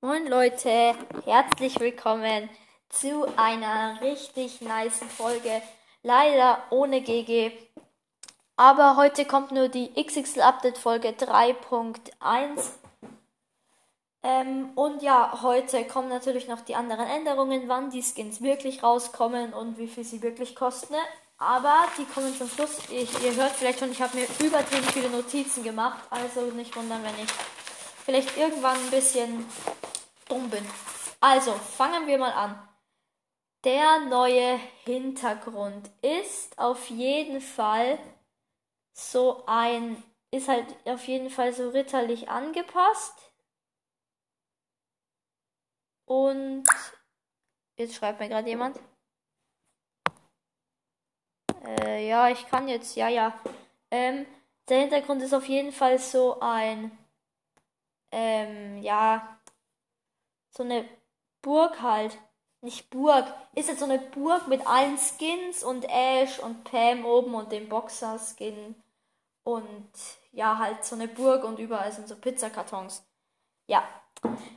Moin Leute, herzlich willkommen zu einer richtig nice Folge. Leider ohne GG. Aber heute kommt nur die XXL Update Folge 3.1. Ähm, und ja, heute kommen natürlich noch die anderen Änderungen, wann die Skins wirklich rauskommen und wie viel sie wirklich kosten. Aber die kommen zum Schluss. Ich, ihr hört vielleicht schon, ich habe mir übertrieben viele Notizen gemacht. Also nicht wundern, wenn ich vielleicht irgendwann ein bisschen dumm bin. Also, fangen wir mal an. Der neue Hintergrund ist auf jeden Fall so ein, ist halt auf jeden Fall so ritterlich angepasst. Und jetzt schreibt mir gerade jemand. Äh, ja, ich kann jetzt, ja, ja. Ähm, der Hintergrund ist auf jeden Fall so ein, ähm, ja, so eine Burg halt. Nicht Burg. Ist jetzt so eine Burg mit allen Skins und Ash und Pam oben und dem Boxer-Skin. Und ja, halt so eine Burg und überall sind so Pizzakartons. Ja.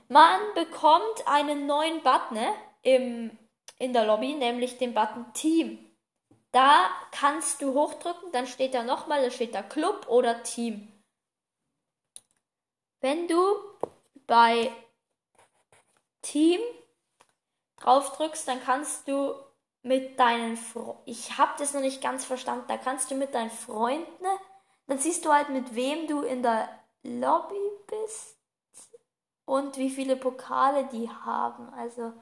Man bekommt einen neuen Button ne, im, in der Lobby, nämlich den Button Team. Da kannst du hochdrücken, dann steht da nochmal, da steht da Club oder Team. Wenn du bei Team draufdrückst, dann kannst du mit deinen Freunden, ich habe das noch nicht ganz verstanden, da kannst du mit deinen Freunden, dann siehst du halt mit wem du in der Lobby bist und wie viele Pokale die haben. Also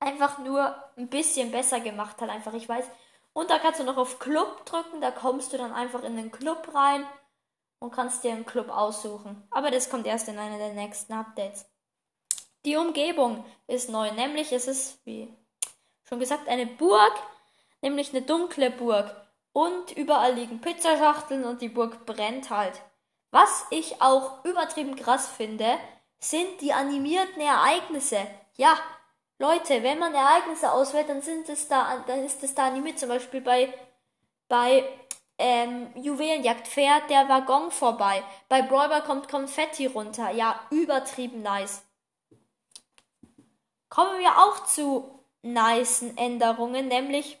einfach nur ein bisschen besser gemacht halt einfach. Ich weiß, und da kannst du noch auf Club drücken, da kommst du dann einfach in den Club rein und kannst dir einen Club aussuchen. Aber das kommt erst in einer der nächsten Updates. Die Umgebung ist neu, nämlich es ist, wie schon gesagt, eine Burg, nämlich eine dunkle Burg. Und überall liegen Pizzaschachteln und die Burg brennt halt. Was ich auch übertrieben krass finde, sind die animierten Ereignisse. Ja, Leute, wenn man Ereignisse auswählt, dann sind es da, dann ist es da animiert. Zum Beispiel bei, bei ähm, Juwelenjagd fährt der Waggon vorbei. Bei Brawler kommt Konfetti runter. Ja, übertrieben nice. Kommen wir auch zu nicen Änderungen, nämlich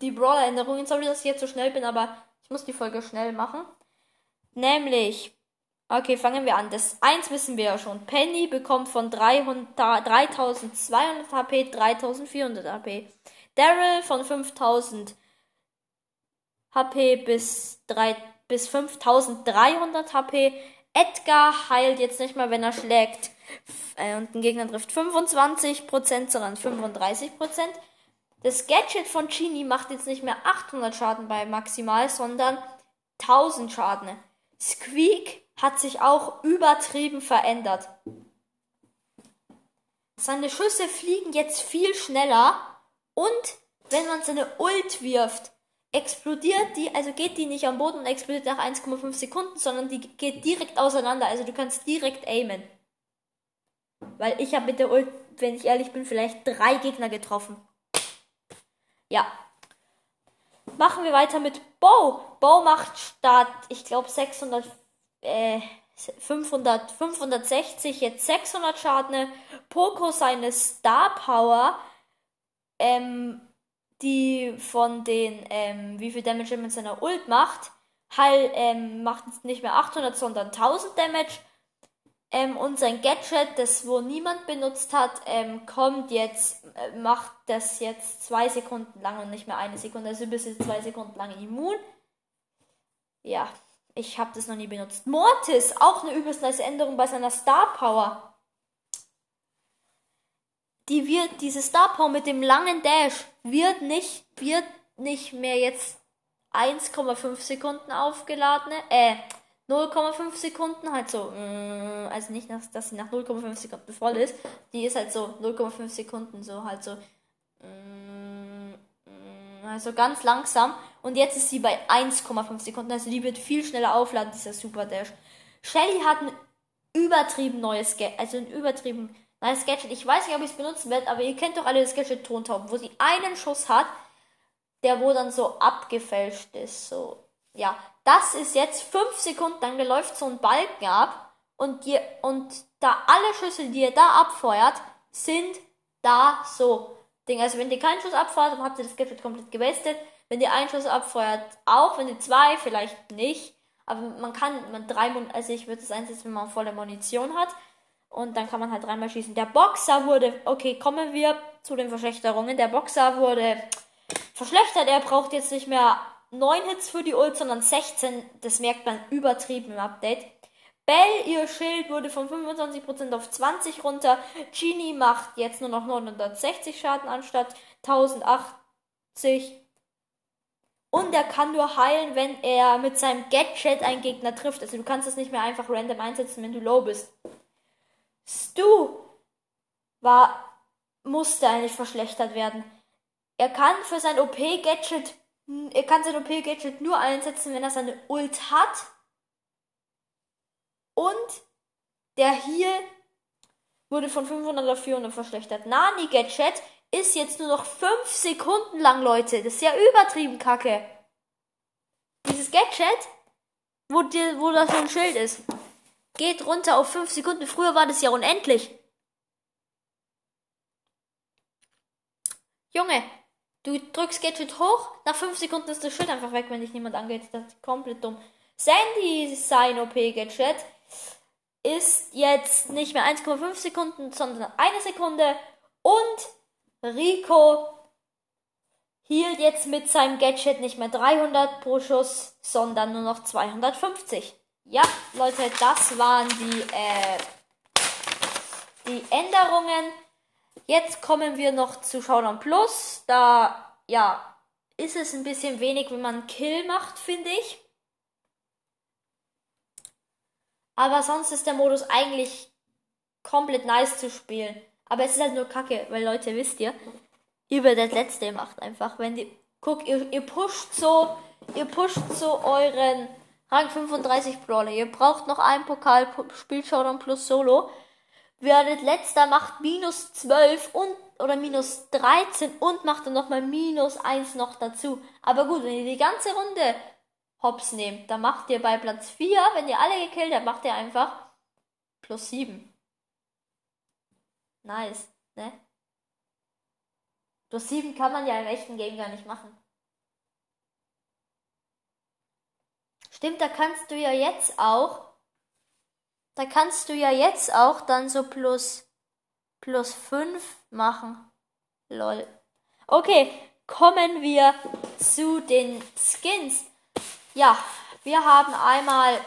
die Brawler-Änderungen. Sorry, dass ich jetzt so schnell bin, aber ich muss die Folge schnell machen. Nämlich Okay, fangen wir an. Das 1 wissen wir ja schon. Penny bekommt von 300, 3200 HP 3400 HP. Daryl von 5000 HP bis, 3, bis 5300 HP. Edgar heilt jetzt nicht mal, wenn er schlägt äh, und den Gegner trifft 25%, sondern 35%. Das Gadget von Genie macht jetzt nicht mehr 800 Schaden bei maximal, sondern 1000 Schaden. Squeak hat sich auch übertrieben verändert. Seine Schüsse fliegen jetzt viel schneller und wenn man seine Ult wirft, explodiert die, also geht die nicht am Boden und explodiert nach 1,5 Sekunden, sondern die geht direkt auseinander. Also du kannst direkt aimen. Weil ich habe mit der Ult, wenn ich ehrlich bin, vielleicht drei Gegner getroffen. Ja. Machen wir weiter mit Bo. Bo macht statt, ich glaube, 600 äh, 500, 560, jetzt 600 Schaden. Poco seine Star Power, ähm, die von den, ähm, wie viel Damage er mit seiner Ult macht, heil, ähm, macht nicht mehr 800, sondern 1000 Damage. Ähm, und sein Gadget, das wo niemand benutzt hat, ähm, kommt jetzt, äh, macht das jetzt zwei Sekunden lang und nicht mehr eine Sekunde. Also bis jetzt zwei Sekunden lang immun. Ja. Ich habe das noch nie benutzt. Mortis, auch eine übelst nice Änderung bei seiner Star Power. Die wird, diese Star Power mit dem langen Dash wird nicht, wird nicht mehr jetzt 1,5 Sekunden aufgeladen, äh, 0,5 Sekunden, halt so, mm, also nicht, dass sie nach 0,5 Sekunden voll ist, die ist halt so 0,5 Sekunden, so halt so, also ganz langsam. Und jetzt ist sie bei 1,5 Sekunden. Also die wird viel schneller aufladen, dieser Super Dash. Shelly hat ein übertrieben neues Gadget, also ein übertrieben neues Gadget. Ich weiß nicht, ob ich es benutzen werde, aber ihr kennt doch alle das Gadget Tontauben, wo sie einen Schuss hat, der wo dann so abgefälscht ist. So, ja. Das ist jetzt 5 Sekunden lang, da läuft so ein Balken ab und, die, und da alle Schüsse, die ihr da abfeuert, sind da so. Ding. Also wenn ihr keinen Schuss abfeuert, dann habt ihr das Gadget komplett gewastet. Wenn ihr einen Schuss abfeuert, auch. Wenn ihr zwei, vielleicht nicht. Aber man kann, man drei, also ich würde es einsetzen, wenn man volle Munition hat. Und dann kann man halt dreimal schießen. Der Boxer wurde, okay, kommen wir zu den Verschlechterungen. Der Boxer wurde verschlechtert. Er braucht jetzt nicht mehr 9 Hits für die Ult, sondern 16. Das merkt man übertrieben im Update. Bell, ihr Schild wurde von 25% auf 20 runter. Genie macht jetzt nur noch 960 Schaden anstatt 1080. Und er kann nur heilen, wenn er mit seinem Gadget einen Gegner trifft. Also du kannst das nicht mehr einfach random einsetzen, wenn du low bist. Stu war, musste eigentlich verschlechtert werden. Er kann für sein OP-Gadget, er kann sein OP-Gadget nur einsetzen, wenn er seine Ult hat. Und der hier wurde von 500 auf 400 verschlechtert. Nani Gadget ist jetzt nur noch 5 Sekunden lang, Leute. Das ist ja übertrieben kacke. Dieses Gadget, wo, die, wo das so ein Schild ist geht runter auf 5 Sekunden. Früher war das ja unendlich. Junge, du drückst Gadget hoch, nach 5 Sekunden ist das Schild einfach weg, wenn dich niemand angeht. Das ist komplett dumm. Sandy sein OP-Gadget ist jetzt nicht mehr 1,5 Sekunden, sondern eine Sekunde. Und Rico hielt jetzt mit seinem Gadget nicht mehr 300 pro Schuss, sondern nur noch 250. Ja, Leute, das waren die, äh, die Änderungen. Jetzt kommen wir noch zu Showdown Plus. Da, ja, ist es ein bisschen wenig, wenn man Kill macht, finde ich. Aber sonst ist der Modus eigentlich komplett nice zu spielen. Aber es ist halt nur kacke, weil Leute, wisst ihr, über das letzte macht einfach. Wenn die, guck, ihr, ihr pusht so, ihr pusht so euren Rang 35 Brawler. Ihr braucht noch einen Pokal, spielt Showdown plus Solo. Werdet letzter, macht minus 12 und, oder minus 13 und macht dann nochmal minus 1 noch dazu. Aber gut, wenn ihr die ganze Runde hops nehmt, dann macht ihr bei Platz 4, wenn ihr alle gekillt habt, macht ihr einfach plus 7. Nice, ne? Plus 7 kann man ja im echten Game gar nicht machen. Stimmt, da kannst du ja jetzt auch. Da kannst du ja jetzt auch dann so plus plus 5 machen. Lol. Okay, kommen wir zu den Skins. Ja, wir haben einmal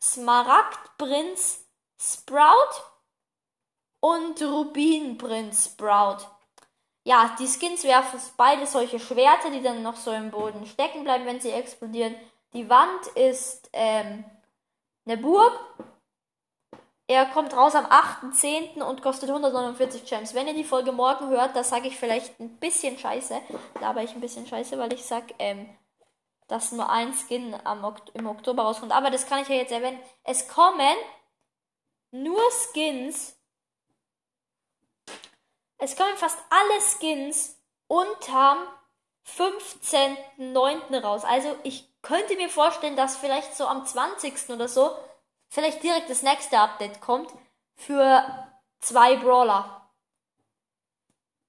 Smaragdprinz Sprout und Rubinprinz Sprout. Ja, die Skins werfen beide solche Schwerter, die dann noch so im Boden stecken bleiben, wenn sie explodieren. Die Wand ist ähm, eine Burg. Er kommt raus am 8.10. und kostet 149 Gems. Wenn ihr die Folge morgen hört, da sage ich vielleicht ein bisschen scheiße. Da aber ich ein bisschen scheiße, weil ich sag, ähm, dass nur ein Skin am im Oktober rauskommt. Aber das kann ich ja jetzt erwähnen. Es kommen nur Skins. Es kommen fast alle Skins unterm 15.09. raus. Also ich könnte mir vorstellen, dass vielleicht so am 20. oder so vielleicht direkt das nächste Update kommt für zwei Brawler.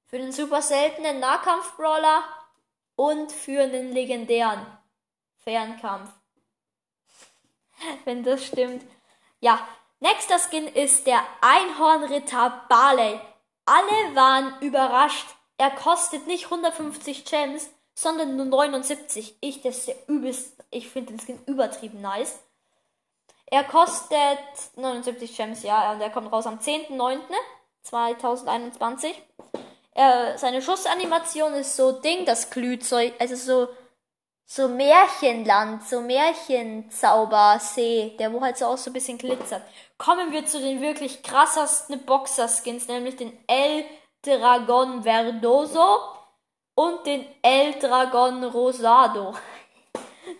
Für den super seltenen Nahkampf-Brawler und für einen legendären Fernkampf. Wenn das stimmt. Ja, nächster Skin ist der Einhornritter Barley. Alle waren überrascht. Er kostet nicht 150 Gems, sondern nur 79. Ich, das ist der übelst, ich finde den Skin übertrieben nice. Er kostet 79 Gems, ja, und er kommt raus am 10.09.2021. Er, seine Schussanimation ist so Ding, das Glühzeug, also so, so Märchenland, so Märchenzaubersee, der wo halt so auch so ein bisschen glitzert. Kommen wir zu den wirklich krassesten Boxer-Skins, nämlich den El Dragon Verdoso und den El Dragon Rosado.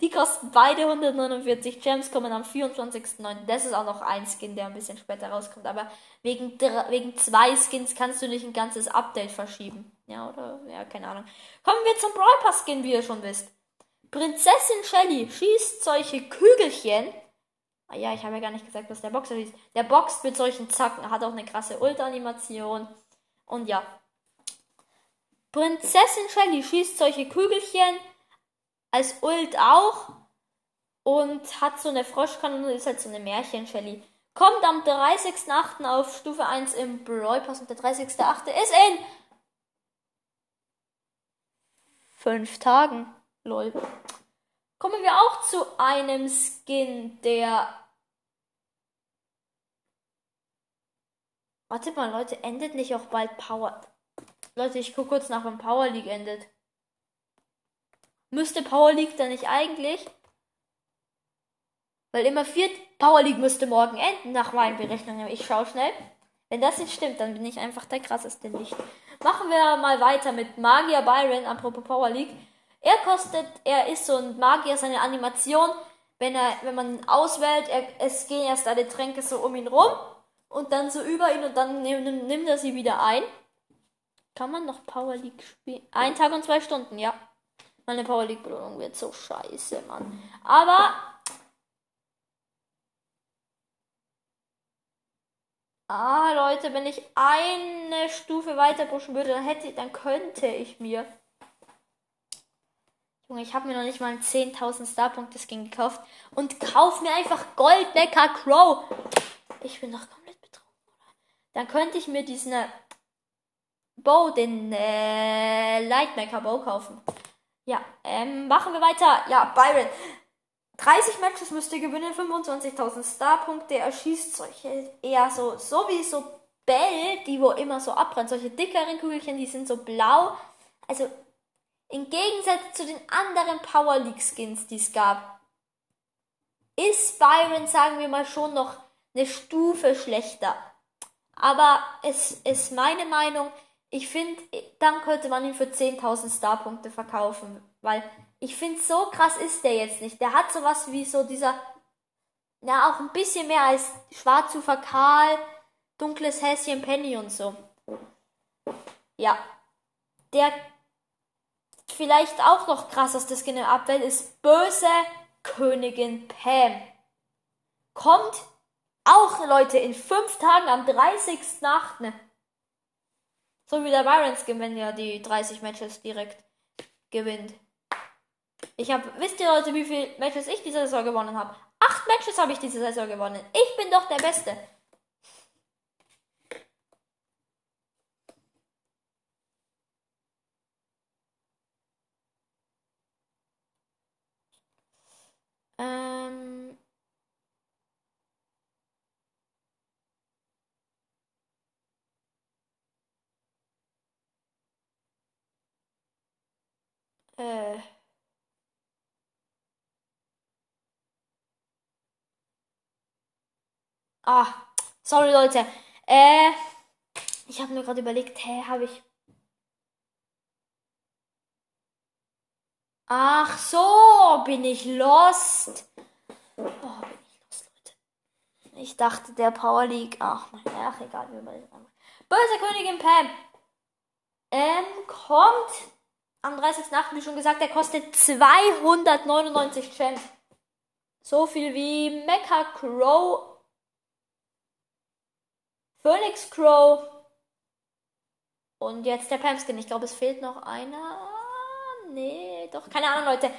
Die kosten beide 149 Gems, kommen am 24.09. Das ist auch noch ein Skin, der ein bisschen später rauskommt. Aber wegen, wegen zwei Skins kannst du nicht ein ganzes Update verschieben. Ja, oder? Ja, keine Ahnung. Kommen wir zum Brawl Pass Skin, wie ihr schon wisst. Prinzessin Shelly schießt solche Kügelchen. Ah ja, ich habe ja gar nicht gesagt, was der Boxer ist. Der boxt mit solchen Zacken, hat auch eine krasse Ult-Animation. Und ja. Prinzessin Shelly schießt solche Kügelchen als Ult auch und hat so eine Froschkanone, ist halt so eine Märchen-Shelly. Kommt am 30.08. auf Stufe 1 im Brawl Pass und der 30.08. ist in 5 Tagen. Lol. Kommen wir auch zu einem Skin, der. Warte mal, Leute, endet nicht auch bald Power. Leute, ich gucke kurz nach, wann Power League endet. Müsste Power League dann nicht eigentlich weil immer vier Power League müsste morgen enden, nach meinen Berechnungen. Ich schau schnell. Wenn das nicht stimmt, dann bin ich einfach der krasseste nicht. Machen wir mal weiter mit Magier Byron, apropos Power League. Er kostet, er ist so ein Magier, seine Animation, wenn er, wenn man ihn auswählt, er, es gehen erst alle Tränke so um ihn rum und dann so über ihn und dann nimmt, nimmt er sie wieder ein. Kann man noch Power League spielen? Ein Tag und zwei Stunden, ja. Meine Power League Belohnung wird so scheiße, Mann. Aber Ah, Leute, wenn ich eine Stufe weiter pushen würde, dann hätte, dann könnte ich mir. Junge, ich habe mir noch nicht mal einen 10.000 Starpunkte Skin gekauft und kauf mir einfach Goldnecker Crow. Ich bin noch komplett betrunken? Dann könnte ich mir diesen äh, Bow, den äh, Lightmaker Bow kaufen. Ja, ähm, machen wir weiter. Ja, Byron. 30 Matches müsste gewinnen, 25.000 Starpunkte. Er schießt solche eher so, so wie so Bell, die wo immer so abbrennen. Solche dickeren Kügelchen, die sind so blau. Also im Gegensatz zu den anderen Power League Skins, die es gab, ist Byron, sagen wir mal, schon noch eine Stufe schlechter. Aber es ist meine Meinung, ich finde, dann könnte man ihn für 10.000 Starpunkte verkaufen, weil ich finde, so krass ist der jetzt nicht. Der hat sowas wie so dieser, ja, auch ein bisschen mehr als Schwarzufer Karl, dunkles Häschen Penny und so. Ja. Der vielleicht auch noch krasseste Skin im Abwelt ist böse Königin Pam. Kommt auch, Leute, in fünf Tagen am 30.8. So wie der Byron Skin, wenn er die 30 Matches direkt gewinnt. Ich habe, wisst ihr Leute, wie viele Matches ich diese Saison gewonnen habe? Acht Matches habe ich diese Saison gewonnen. Ich bin doch der Beste. Äh. Ah, sorry Leute. Äh, ich habe mir gerade überlegt, hä, habe ich. Ach so, bin ich lost. Oh, bin ich lost, Leute. Ich dachte, der Power League. Ach, mein, ach egal, wie man das Böse Königin Pam. Ähm, kommt am 30.8. wie schon gesagt, der kostet 299 Gems. So viel wie Mecha Crow Phoenix Crow. Und jetzt der Pamskin. Ich glaube, es fehlt noch einer. Nee, doch, keine Ahnung, Leute.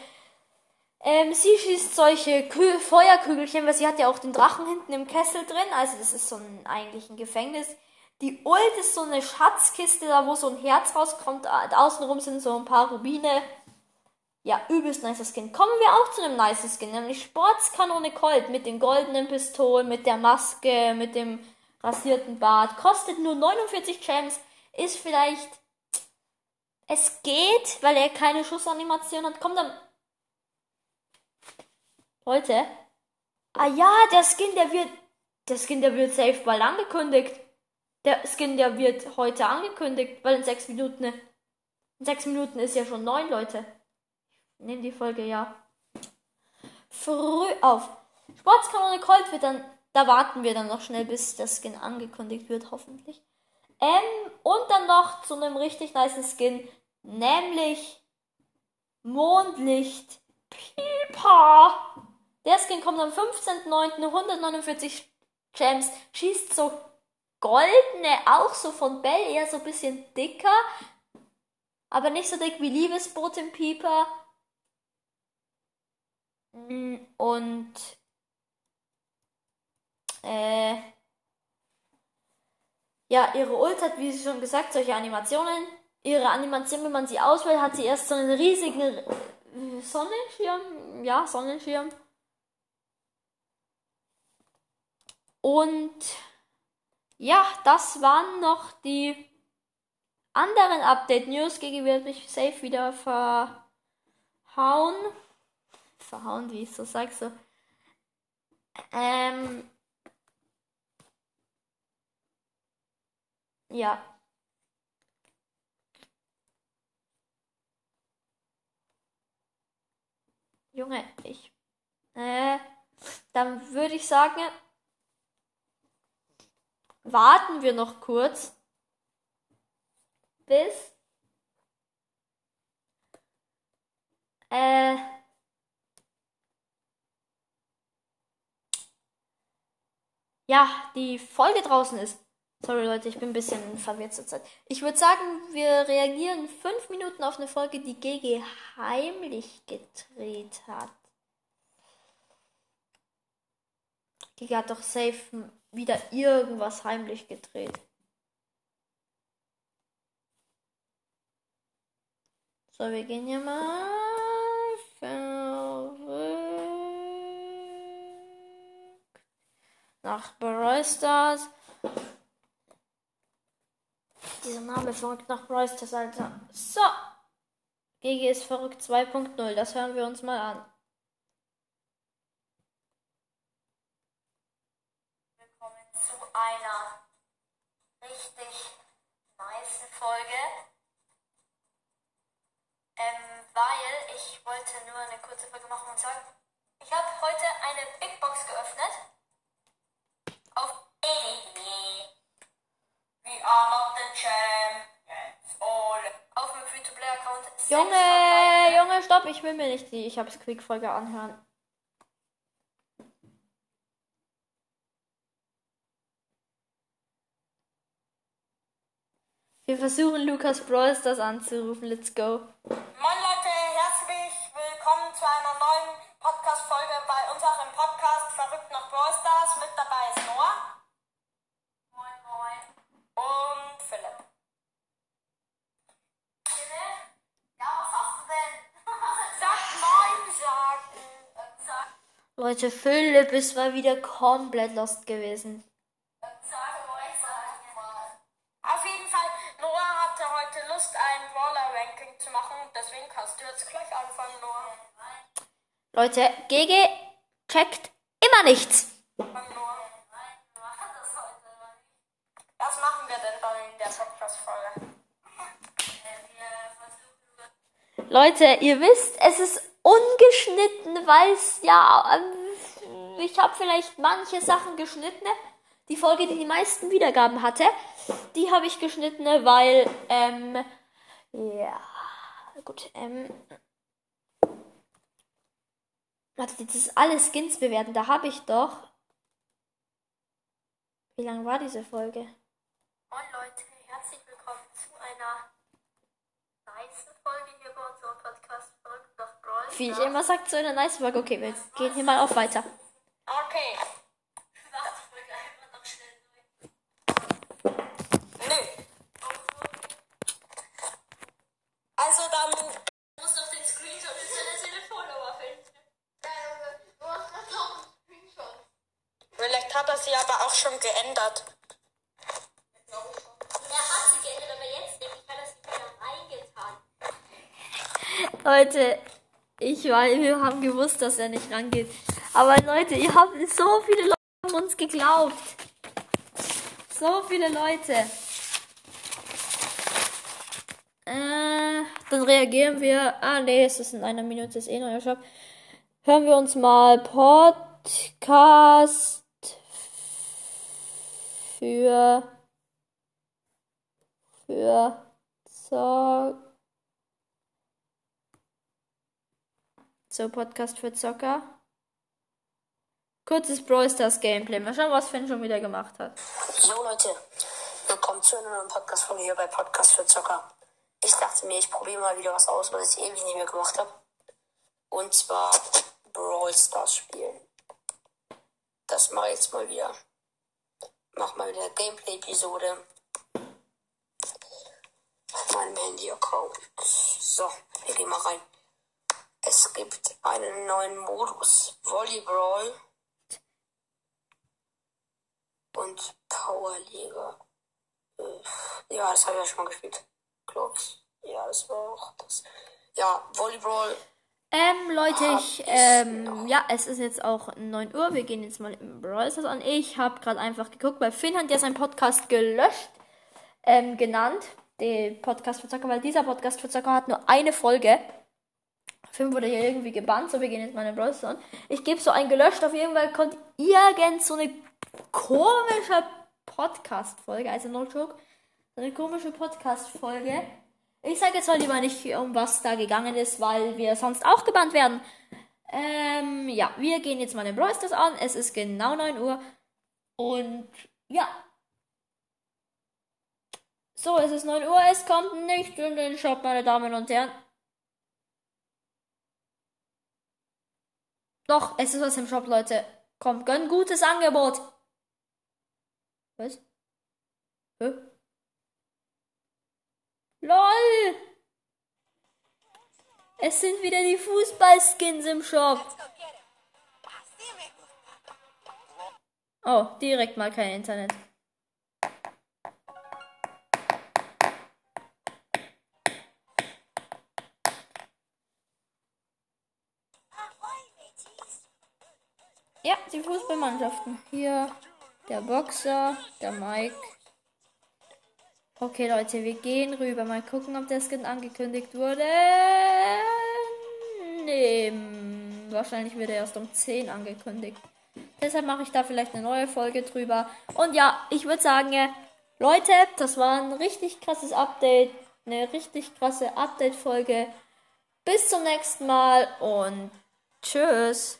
Ähm, sie schießt solche Kü Feuerkügelchen, weil sie hat ja auch den Drachen hinten im Kessel drin. Also das ist so ein eigentlich ein Gefängnis. Die Ult ist so eine Schatzkiste, da wo so ein Herz rauskommt. Außenrum sind so ein paar Rubine. Ja, übelst nicer Skin. Kommen wir auch zu einem nice Skin, nämlich Sportskanone Colt mit den goldenen Pistolen, mit der Maske, mit dem rasierten Bart. Kostet nur 49 Gems. Ist vielleicht. Es geht, weil er keine Schussanimation hat. Kommt dann. Leute. Ah ja, der Skin, der wird. Der Skin, der wird safe bald angekündigt. Der Skin, der wird heute angekündigt, weil in sechs Minuten. In sechs Minuten ist ja schon neun, Leute. Nehmen die Folge ja. Früh auf. Sportskanone Colt wird dann da warten wir dann noch schnell, bis der Skin angekündigt wird, hoffentlich. Ähm, und dann noch zu einem richtig nice Skin, nämlich Mondlicht Pipa. Der Skin kommt am 15.09. 149 Gems. Schießt so goldene, auch so von Bell, eher so ein bisschen dicker. Aber nicht so dick wie Liebesboten Pieper. Mm, und äh, ja, ihre Ult hat, wie schon gesagt, solche Animationen. Ihre Animation, wenn man sie auswählt, hat sie erst so einen riesigen äh, Sonnenschirm. Ja, Sonnenschirm. Und ja, das waren noch die anderen Update-News. Gigi wird mich safe wieder verhauen. Verhauen, wie ich so sag, so. Ähm. Ja. Junge, ich. Äh, dann würde ich sagen, warten wir noch kurz, bis äh, ja, die Folge draußen ist. Sorry Leute, ich bin ein bisschen verwirrt zur Zeit. Ich würde sagen, wir reagieren fünf Minuten auf eine Folge, die GG heimlich gedreht hat. GG hat doch safe wieder irgendwas heimlich gedreht. So, wir gehen hier mal verrückt nach Brawl. Dieser Name verrückt nach Brawl Alter. So. GG ist verrückt 2.0. Das hören wir uns mal an. Einer richtig nice Folge. Ähm, weil ich wollte nur eine kurze Folge machen und sagen, ich habe heute eine Big Box geöffnet. Auf We are not the. All. Auf meinem Free-to-Play-Account. Junge, Junge, stopp, ich will mir nicht die Ich hab's Quick-Folge anhören. Wir versuchen Lukas Brawl Stars anzurufen. Let's go. Moin Leute, herzlich willkommen zu einer neuen Podcast-Folge bei unserem Podcast Verrückt nach Brawl Stars. Mit dabei ist Noah. Moin, moin. Und Philipp. Philipp? Ja, was hast du denn? Sag Moin sagen. Sag, Leute, Philipp ist mal wieder komplett lost gewesen. Jetzt gleich anfangen, Noah. Leute, GG checkt immer nichts. Was machen wir denn dann in der Podcast-Folge? Leute, ihr wisst, es ist ungeschnitten, weil es ja. ähm, Ich habe vielleicht manche Sachen geschnitten. Die Folge, die die meisten Wiedergaben hatte, die habe ich geschnitten, weil. Ähm, ja. Gut, ähm. Warte, das ist alles Skins bewerten. Da habe ich doch. Wie lang war diese Folge? Moin Leute, herzlich willkommen zu einer nice Folge hier bei unserem Podcast Verrückt nach Brawl. Wie ich immer sagt, so eine nice Folge. Okay, wir gehen hier mal auf weiter. Okay. Nö. Also dann. Du musst noch den Screenshot in seine Telefonnummer finden. Vielleicht hat er sie aber auch schon geändert. Er hat sie geändert, aber jetzt nämlich hat er sie wieder reingetan. Leute, ich war, wir haben gewusst, dass er nicht rangeht. Aber Leute, ihr habt so viele Leute haben uns geglaubt. So viele Leute. Äh, dann reagieren wir. Ah, nee, es ist in einer Minute, ist eh neuer Shop. Hören wir uns mal Podcast für für Zock. So, Podcast für Zocker. Kurzes Brawl Stars Gameplay. Mal schauen, was Finn schon wieder gemacht hat. Jo Leute, willkommen zu einer neuen Podcast-Folge hier bei Podcast für Zocker. Ich dachte mir, ich probiere mal wieder was aus, was ich ewig nicht mehr gemacht habe. Und zwar Brawl Stars spielen. Das mache ich jetzt mal wieder. Mach mal wieder Gameplay-Episode. Auf meinem Handy-Account. So, wir gehen mal rein. Es gibt einen neuen Modus. Volleyball und Powerliga. Äh, Ja, das habe ich ja schon mal gespielt. Glaube ich. Ja, das war auch das. Ja, Volleyball. Ähm, Leute, ich, ähm, ja, es ist jetzt auch 9 Uhr. Wir gehen jetzt mal im Brawl Stars an. Ich habe gerade einfach geguckt, weil Finn hat ja seinen Podcast gelöscht, ähm, genannt. Den Podcast für Zocker, weil dieser Podcast für Zocker hat nur eine Folge. Finn wurde hier irgendwie gebannt, so wir gehen jetzt Brawl Stars an. Ich gebe so ein gelöscht auf jeden Fall kommt irgend so eine komische Podcast-Folge, also no joke, so eine komische Podcast-Folge. Ich sage jetzt mal lieber nicht, um was da gegangen ist, weil wir sonst auch gebannt werden. Ähm, ja, wir gehen jetzt den Brawl Stars an. Es ist genau 9 Uhr. Und ja. So, es ist 9 Uhr. Es kommt nicht in den Shop, meine Damen und Herren. Doch, es ist was im Shop, Leute. Kommt, gönn gutes Angebot. Was? Hä? LOL! Es sind wieder die Fußballskins im Shop. Oh, direkt mal kein Internet. Die Fußballmannschaften. Hier der Boxer, der Mike. Okay, Leute, wir gehen rüber. Mal gucken, ob der Skin angekündigt wurde. Nee, wahrscheinlich wird er erst um 10 angekündigt. Deshalb mache ich da vielleicht eine neue Folge drüber. Und ja, ich würde sagen, äh, Leute, das war ein richtig krasses Update. Eine richtig krasse Update-Folge. Bis zum nächsten Mal und tschüss.